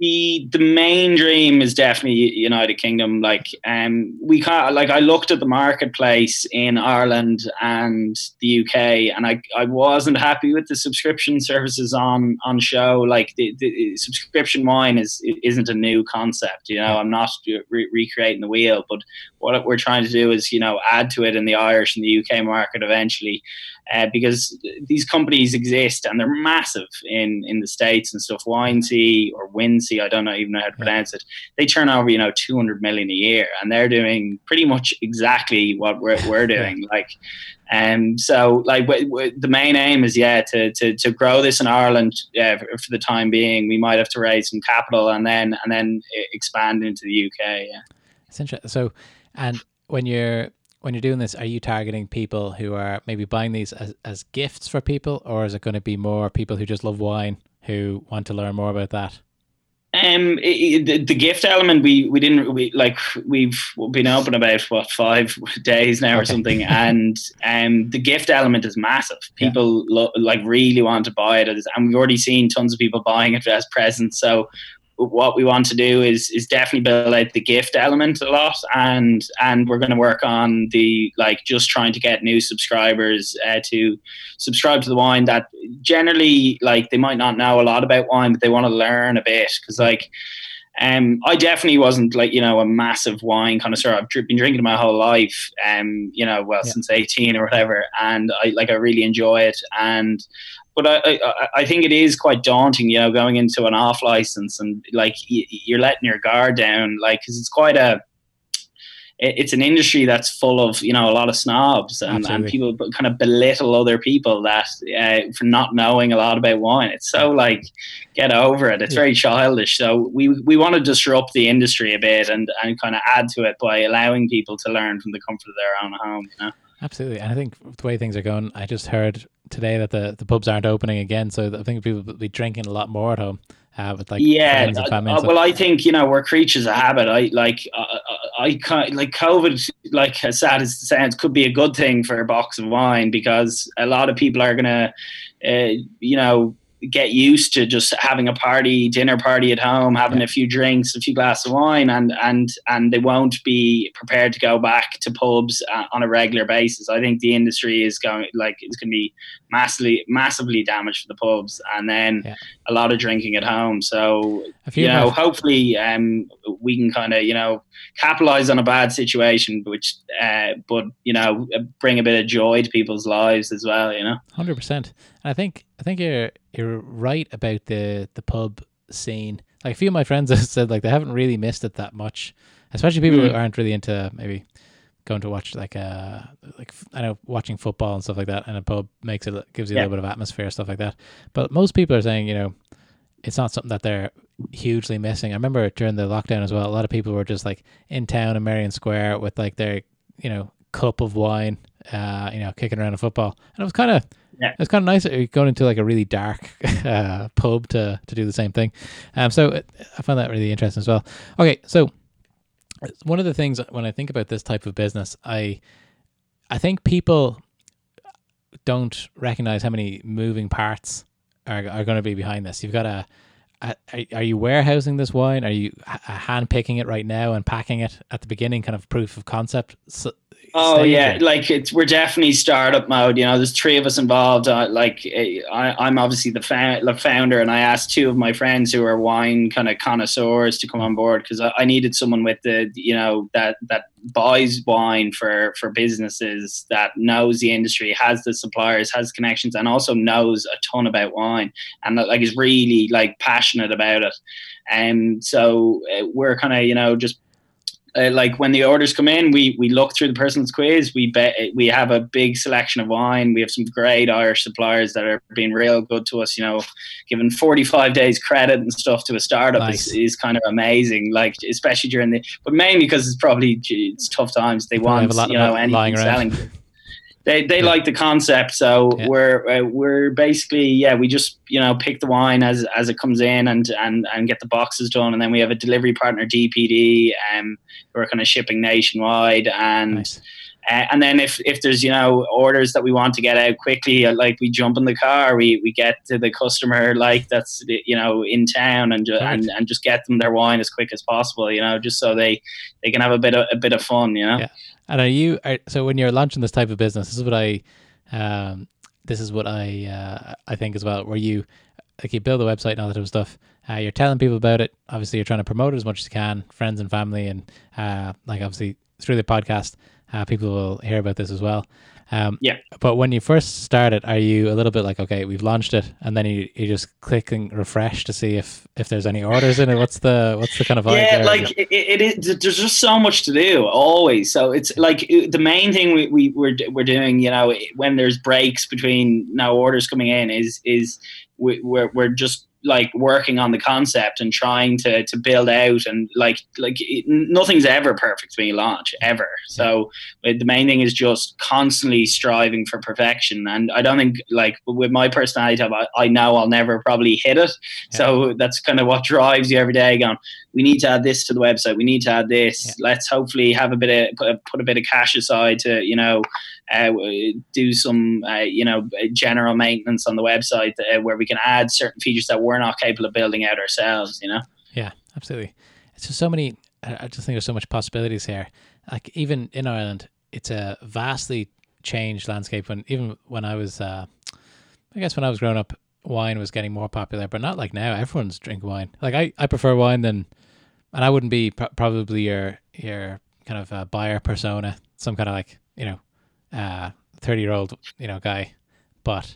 The the main dream is definitely United Kingdom. Like, um, we kind like I looked at the marketplace in Ireland and the UK, and I I wasn't happy with the subscription services on on show. Like, the, the subscription wine is isn't a new concept. You know, I'm not re- recreating the wheel, but what we're trying to do is you know add to it in the Irish and the UK market eventually uh, because these companies exist and they're massive in, in the states and stuff. Windsea or Windsea, I don't know even know how to pronounce it. They turn over you know 200 million a year, and they're doing pretty much exactly what we're we're doing. like, and um, so like w- w- the main aim is yeah to, to, to grow this in Ireland uh, for, for, the time being. We might have to raise some capital and then and then expand into the UK. Yeah, it's interesting. So, and when you're when you're doing this, are you targeting people who are maybe buying these as, as gifts for people, or is it going to be more people who just love wine who want to learn more about that? Um, it, the, the, gift element, we we didn't we like we've been open about what five days now or something, and um, the gift element is massive. People yeah. lo- like really want to buy it, and we've already seen tons of people buying it as presents. So what we want to do is is definitely build out the gift element a lot and and we're going to work on the like just trying to get new subscribers uh, to subscribe to the wine that generally like they might not know a lot about wine but they want to learn a bit because like um, I definitely wasn't like you know a massive wine connoisseur. I've been drinking my whole life, um, you know, well yeah. since eighteen or whatever, and I like I really enjoy it. And but I, I, I think it is quite daunting, you know, going into an off license and like you're letting your guard down, like because it's quite a it's an industry that's full of you know a lot of snobs and, and people kind of belittle other people that uh, for not knowing a lot about wine. It's so like get over it. It's yeah. very childish. So we we want to disrupt the industry a bit and and kind of add to it by allowing people to learn from the comfort of their own home. You know? Absolutely, and I think the way things are going, I just heard today that the, the pubs aren't opening again, so I think people will be drinking a lot more at home. Uh, with like yeah, uh, well, I think you know we're creatures of habit. I like uh, I, I like COVID. Like as sad as it sounds, could be a good thing for a box of wine because a lot of people are gonna, uh, you know, get used to just having a party, dinner party at home, having yeah. a few drinks, a few glasses of wine, and and and they won't be prepared to go back to pubs uh, on a regular basis. I think the industry is going like it's going to be massively massively damaged for the pubs, and then yeah. a lot of drinking at home. So you know, hopefully, um, we can kind of you know capitalize on a bad situation, which uh, but you know bring a bit of joy to people's lives as well. You know, hundred percent. I think I think you're you're right about the the pub scene. Like a few of my friends have said, like they haven't really missed it that much, especially people mm. who aren't really into maybe going to watch like a uh, like I know watching football and stuff like that, and a pub makes it gives you yeah. a little bit of atmosphere stuff like that. But most people are saying, you know, it's not something that they're hugely missing. I remember during the lockdown as well, a lot of people were just like in town in Merrion Square with like their you know cup of wine, uh, you know, kicking around a football, and it was kind of yeah. it's kind of nice going into like a really dark uh, pub to to do the same thing. Um, so I found that really interesting as well. Okay, so one of the things when I think about this type of business, I I think people don't recognize how many moving parts are, are going to be behind this. You've got a, a are you warehousing this wine? Are you hand picking it right now and packing it at the beginning, kind of proof of concept Oh yeah, like it's we're definitely startup mode. You know, there's three of us involved. Uh, like I, am obviously the, fa- the founder, and I asked two of my friends who are wine kind of connoisseurs to come on board because I, I, needed someone with the you know that that buys wine for for businesses that knows the industry, has the suppliers, has connections, and also knows a ton about wine, and like is really like passionate about it. And so uh, we're kind of you know just uh, like when the orders come in, we we look through the person's quiz. We bet we have a big selection of wine. We have some great Irish suppliers that are being real good to us. You know, giving forty five days credit and stuff to a startup nice. is, is kind of amazing. Like especially during the, but mainly because it's probably it's tough times. They want you know anything selling. they they like the concept. So Yeah. we're uh, we're basically yeah we just you know pick the wine as as it comes in and and and get the boxes done, and then we have a delivery partner DPD um who are kind of shipping nationwide and. Nice. Uh, and then if, if there's you know orders that we want to get out quickly, uh, like we jump in the car, we, we get to the customer like that's you know in town and, ju- and and just get them their wine as quick as possible, you know, just so they, they can have a bit of a bit of fun, you know. Yeah. And are you are, so when you're launching this type of business? This is what I, um, this is what I uh, I think as well. Where you like you build a website and all that type of stuff. Uh, you're telling people about it. Obviously, you're trying to promote it as much as you can, friends and family, and uh, like obviously through the podcast, uh, people will hear about this as well. Um, Yeah. But when you first started, are you a little bit like, okay, we've launched it, and then you, you just clicking refresh to see if if there's any orders in it? What's the what's the kind of vibe yeah there? like it, it is there's just so much to do always so it's like the main thing we, we we're, we're doing you know when there's breaks between now orders coming in is is we, we're, we're just like working on the concept and trying to to build out and like like nothing's ever perfect when you launch ever so uh, the main thing is just constantly striving for perfection and i don't think like with my personality type i, I know i'll never probably hit it so that's kind of what drives you every day going we need to add this to the website. We need to add this. Yeah. Let's hopefully have a bit of put, put a bit of cash aside to you know uh, do some uh, you know general maintenance on the website uh, where we can add certain features that we're not capable of building out ourselves. You know. Yeah, absolutely. It's just so many. I just think there's so much possibilities here. Like even in Ireland, it's a vastly changed landscape. When even when I was, uh, I guess when I was growing up, wine was getting more popular, but not like now. Everyone's drinking wine. Like I, I prefer wine than, and I wouldn't be pro- probably your your kind of uh, buyer persona, some kind of like you know, uh, thirty year old you know guy, but.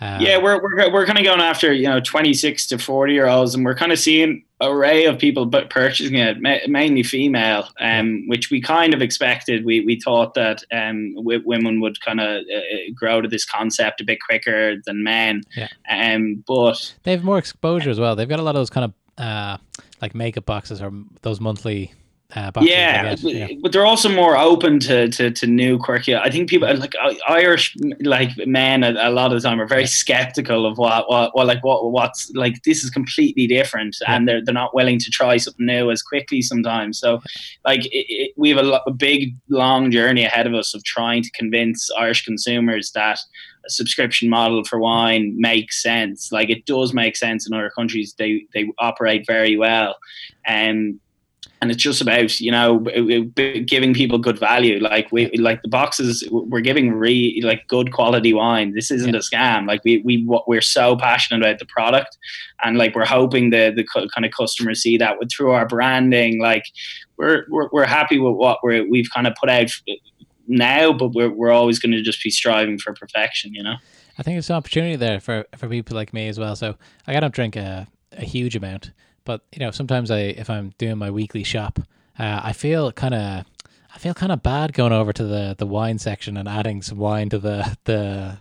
Um, yeah, we're we're we're kind of going after you know twenty six to forty year olds, and we're kind of seeing array of people but purchasing it, ma- mainly female, um, which we kind of expected. We we thought that um, w- women would kind of uh, grow to this concept a bit quicker than men. Yeah. Um, but They have more exposure as well. They've got a lot of those kind of uh, like makeup boxes or those monthly uh, yeah, know. but they're also more open to, to, to new quirky. I think people like Irish like men a, a lot of the time are very skeptical of what what, what like what what's like this is completely different, Yeah. and they're they're not willing to try something new as quickly sometimes. So, like it, it, we have a, lo- a big long journey ahead of us of trying to convince Irish consumers that a subscription model for wine makes sense. Like it does make sense in other countries. They they operate very well, and and it's just about you know giving people good value. Like we like the boxes we're giving re like good quality wine. This isn't Yeah. a scam. Like we we we're so passionate about the product, and like we're hoping the the kind of customers see that with through our branding. Like we're we're, we're happy with what we're we've kind of put out uh, now, but we're we're always going to just be striving for perfection. You know. I think it's an opportunity there for, for people like me as well. So like, I don't drink a, a huge amount, but you know sometimes I if I'm doing my weekly shop, uh, I feel kind of I feel kind of bad going over to the, the wine section and adding some wine to the the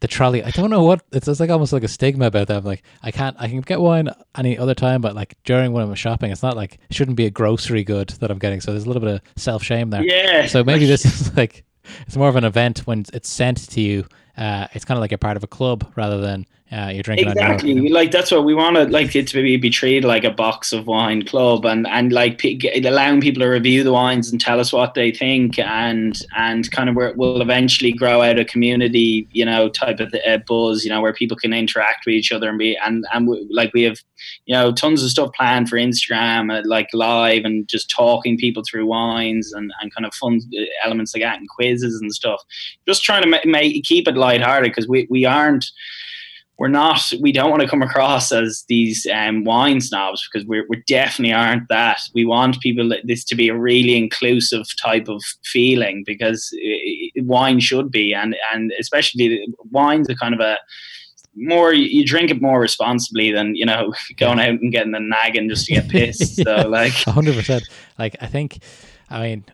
the trolley. I don't know what it's, it's like almost like a stigma about that. I'm like I can't I can get wine any other time, but like during when I'm shopping, it's not like it shouldn't be a grocery good that I'm getting. So there's a little bit of self shame there. Yeah. So maybe this is like it's more of an event when it's sent to you. Uh, it's kind of like you're part of a club rather than uh, you're drinking exactly. Like that's what we want to like it to be, be treated like a box of wine club and and like p- allowing people to review the wines and tell us what they think and and kind of where we'll eventually grow out a community you know type of uh, buzz you know where people can interact with each other and be and and we, like we have you know tons of stuff planned for instagram uh, like live and just talking people through wines and and kind of fun uh, elements like that and quizzes and stuff. Just trying to ma- make keep it lighthearted because we we aren't we're not we don't want to come across as these um, wine snobs because we're, we definitely aren't that we want people this to be a really inclusive type of feeling because uh, wine should be and and especially wine's a kind of a more you drink it more responsibly than you know going out and getting the naggin just to get pissed Yeah. so like hundred percent. Like I think, I mean,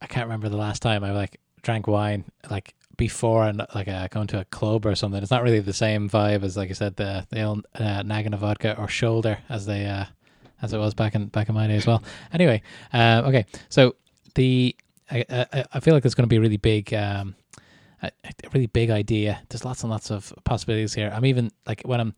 I can't remember the last time I like drank wine like before and like uh, going to a club or something. It's not really the same vibe as like I said the the old uh, naggin of vodka or shoulder as they uh, as it was back in back in my day as well. Anyway, uh, okay, so the I, I, I feel like there's going to be a really big um, a, a really big idea. There's lots and lots of possibilities here. I'm even like when I'm,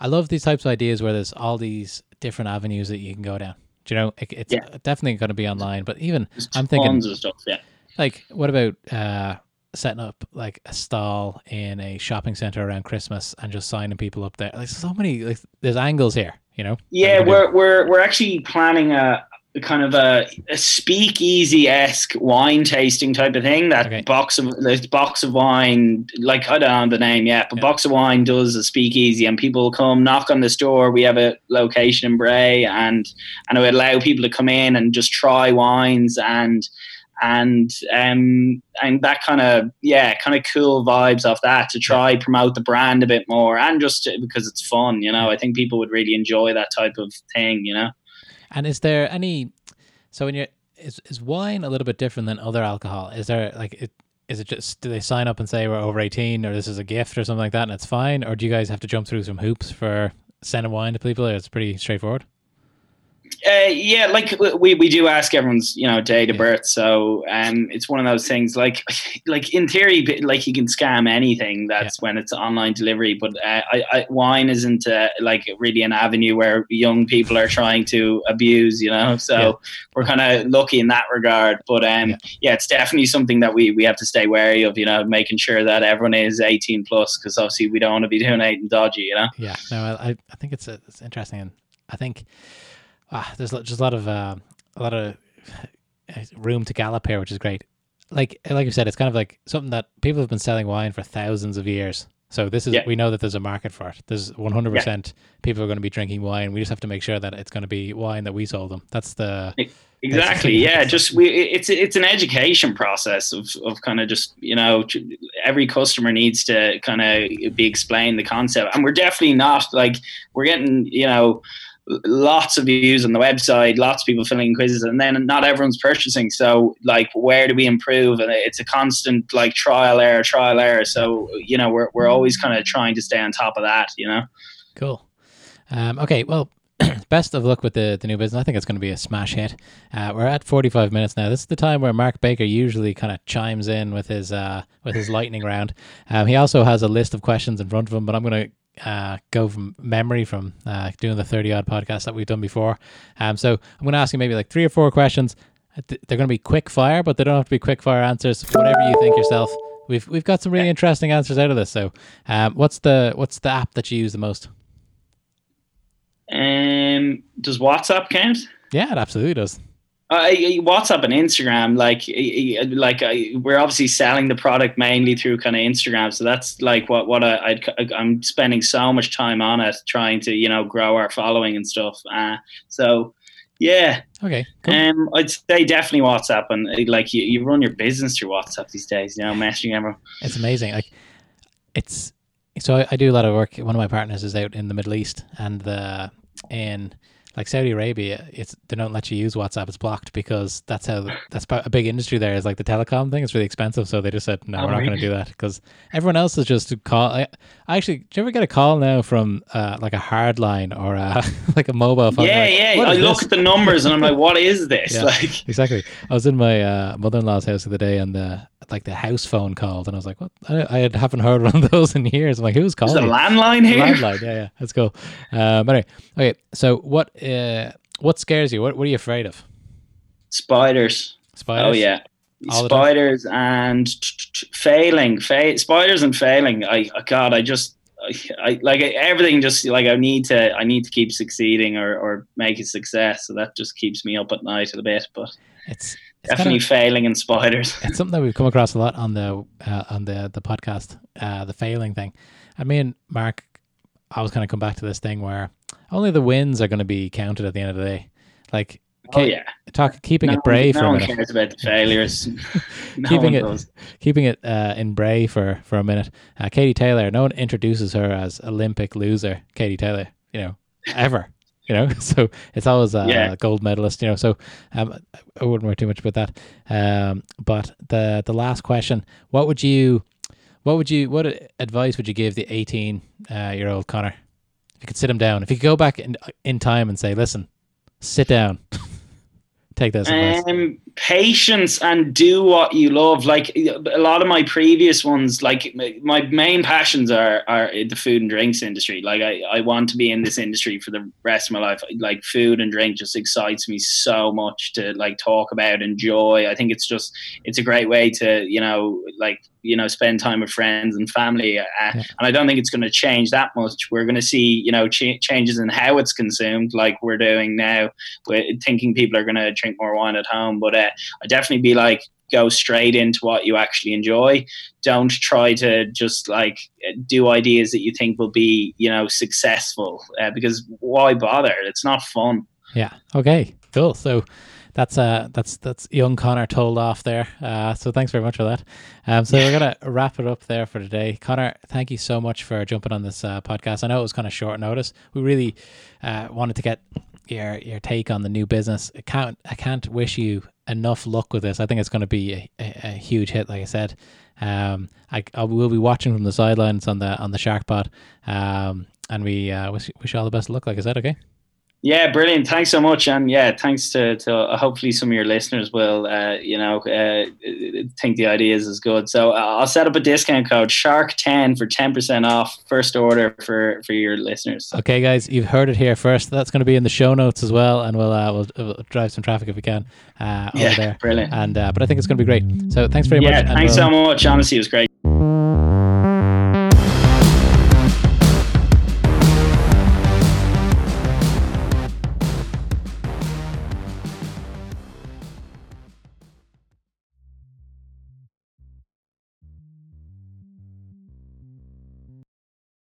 I love these types of ideas where there's all these different avenues that you can go down. Do you know, it, it's Yeah. definitely going to be online. But even There's I'm thinking, tons of stuff. Yeah. like, what about uh, setting up like a stall in a shopping center around Christmas and just signing people up there? Like, so many like there's angles here. You know. Yeah, we can do. we're we're we're actually planning a, kind of a, a speakeasy esque wine tasting type of thing. That Okay. box of the box of wine, like I don't know the name yet, but Yeah. box of wine does a speakeasy, and people come knock on this door. We have a location in Bray, and and it would allow people to come in and just try wines and and um and that kind of yeah kind of cool vibes off that to try promote the brand a bit more and just to- because it's fun you know i think people would really enjoy that type of thing you know And is there any? So when you're is is wine a little bit different than other alcohol? Is there like it? Is it just do they sign up and say we're over eighteen or this is a gift or something like that and it's fine, or do you guys have to jump through some hoops for sending wine to people? It's pretty straightforward. Uh, yeah like we, we do ask everyone's you know date of Yeah. birth so um it's one of those things like like in theory like you can scam anything that's when it's online delivery but uh, I, I wine isn't uh, like really an avenue where young people are trying to abuse you know so Yeah. we're kind of lucky in that regard but um Yeah. yeah. it's definitely something that we we have to stay wary of you know making sure that everyone is 18 plus because obviously we don't want to be doing anything dodgy you know Yeah, no, I I- think it's it's interesting, and I think ah, there's just a lot of uh, a lot of uh, room to gallop here, which is great. Like like you said, it's kind of like something that people have been selling wine for thousands of years. So this is Yeah. we know that there's a market for it. There's 100 percent people are going to be drinking wine. We just have to make sure that it's going to be wine that we sold them. That's the Exactly. Yeah. Just we. It's it's an education process of of kind of just you know every customer needs to kind of be explained the concept, and we're definitely not like we're getting you know lots of views on the website, lots of people filling in quizzes, and then not everyone's purchasing. So like, where do we improve? And it's a constant like trial error, trial error. So you know we're we're always kind of trying to stay on top of that. You know. Cool. Um, okay, well, best of luck with the, the new business. I think it's going to be a smash hit. Uh, we're at 45 minutes now. This is the time where Mark Baker usually kind of chimes in with his uh, with his lightning round. Um, he also has a list of questions in front of him, but I'm going to uh, go from memory from uh, doing the 30 odd podcasts that we've done before. Um, so I'm going to ask you maybe like three or four questions. Uh, They're going to be quick fire, but they don't have to be quick fire answers. Whatever you think yourself. We've we've got some really interesting answers out of this. So, um, what's the what's the app that you use the most? Um, does WhatsApp count? Yeah, it absolutely does. I, I- WhatsApp and Instagram, like, I- I- like I, we're obviously selling the product mainly through kind of Instagram, so that's like what what I, I'd, I'm spending so much time on it, trying to you know grow our following and stuff. Uh, so yeah, Okay, cool. um, I'd say definitely WhatsApp, and uh, like you, you run your business through WhatsApp these days, you know, messaging everyone. it's amazing. Like, it's so I, I do a lot of work. One of my partners is out in the Middle East, and the in like Saudi Arabia, it's they don't let you use WhatsApp. It's blocked because that's how that's a big industry there. Is like the telecom thing. It's really expensive, so they just said no, Oh, we're not going to do that because everyone else is just to call. I, I actually, do you ever get a call now from uh, like a hard line or a, like a mobile phone? yeah, Like, yeah. I look this? at the numbers and I'm like, what is this? Yeah. Like, Exactly. I was in my uh, mother-in-law's house the other day, and the like the house phone called, and I was like, "What? I, I haven't heard one of those in years." I'm like, "Who's is calling?" a landline here? Landline. Yeah, yeah. That's cool. Um, anyway, okay. So, what uh, what scares you? What What are you afraid of? Spiders. Spiders. Oh yeah, All spiders and t- t- t- failing, fa- spiders and failing. I oh God, I just, I, I like everything. Just like I need to, I need to keep succeeding or or make a success. So that just keeps me up at night a bit. But it's definitely kind of, failing in spiders. it's something that we've come across a lot on the uh, on the the podcast, uh, the failing thing. I mean, Mark, I was kind of come back to this thing where only the wins are going to be counted at the end of the day. Like, Oh okay, yeah, talk keeping no, it Bray no for a one minute. cares about the failures. no Keeping it- does. keeping it uh, in Bray for for a minute. Uh, Katie Taylor. No one introduces her as Olympic loser, Katie Taylor. You know, ever. You know, so it's always a Yeah. gold medalist. You know, so um, I wouldn't worry too much about that. Um, but the the last question: What would you, what would you, what advice would you give the eighteen uh, year old Connor? If you could sit him down, if you could go back in in time and say, "Listen, sit down, take this advice." Patience and do what you love. Like a lot of my previous ones, like my main passions are are the food and drinks industry. Like I, I want to be in this industry for the rest of my life. Like food and drink just excites me so much to like talk about, enjoy. I think it's just it's a great way to you know like you know spend time with friends and family uh, yeah. and i don't think it's going to change that much we're going to see you know ch- changes in how it's consumed like we're doing now we're thinking people are going to drink more wine at home but uh, i definitely be like go straight into what you actually enjoy don't try to just like do ideas that you think will be you know successful uh, because why bother it's not fun yeah okay cool so that's uh that's that's young Connor told off there. Uh, so thanks very much for that. Um, so we're gonna wrap it up there for today. Connor, thank you so much for jumping on this uh, podcast. I know it was kind of short notice. We really uh, wanted to get your your take on the new business. I can't I can't wish you enough luck with this. I think it's going to be a, a, a, huge hit. Like I said, um, I, I will be watching from the sidelines on the on the Shark. Um, and we uh, wish wish you all the best luck. Like I said, okay. Yeah, brilliant. Thanks so much, and yeah, thanks to, to uh, hopefully some of your listeners will, uh, you know, uh, think the idea is good. So uh, I'll set up a discount code Shark ten for ten percent off first order for for your listeners. Okay, guys, you've heard it here first. That's going to be in the show notes as well, and we'll uh, we'll, we'll drive some traffic if we can uh, yeah, there. Brilliant. And but I think it's going to be great. So thanks very yeah, much. Yeah, thanks we'll, so much. Honestly, it was great.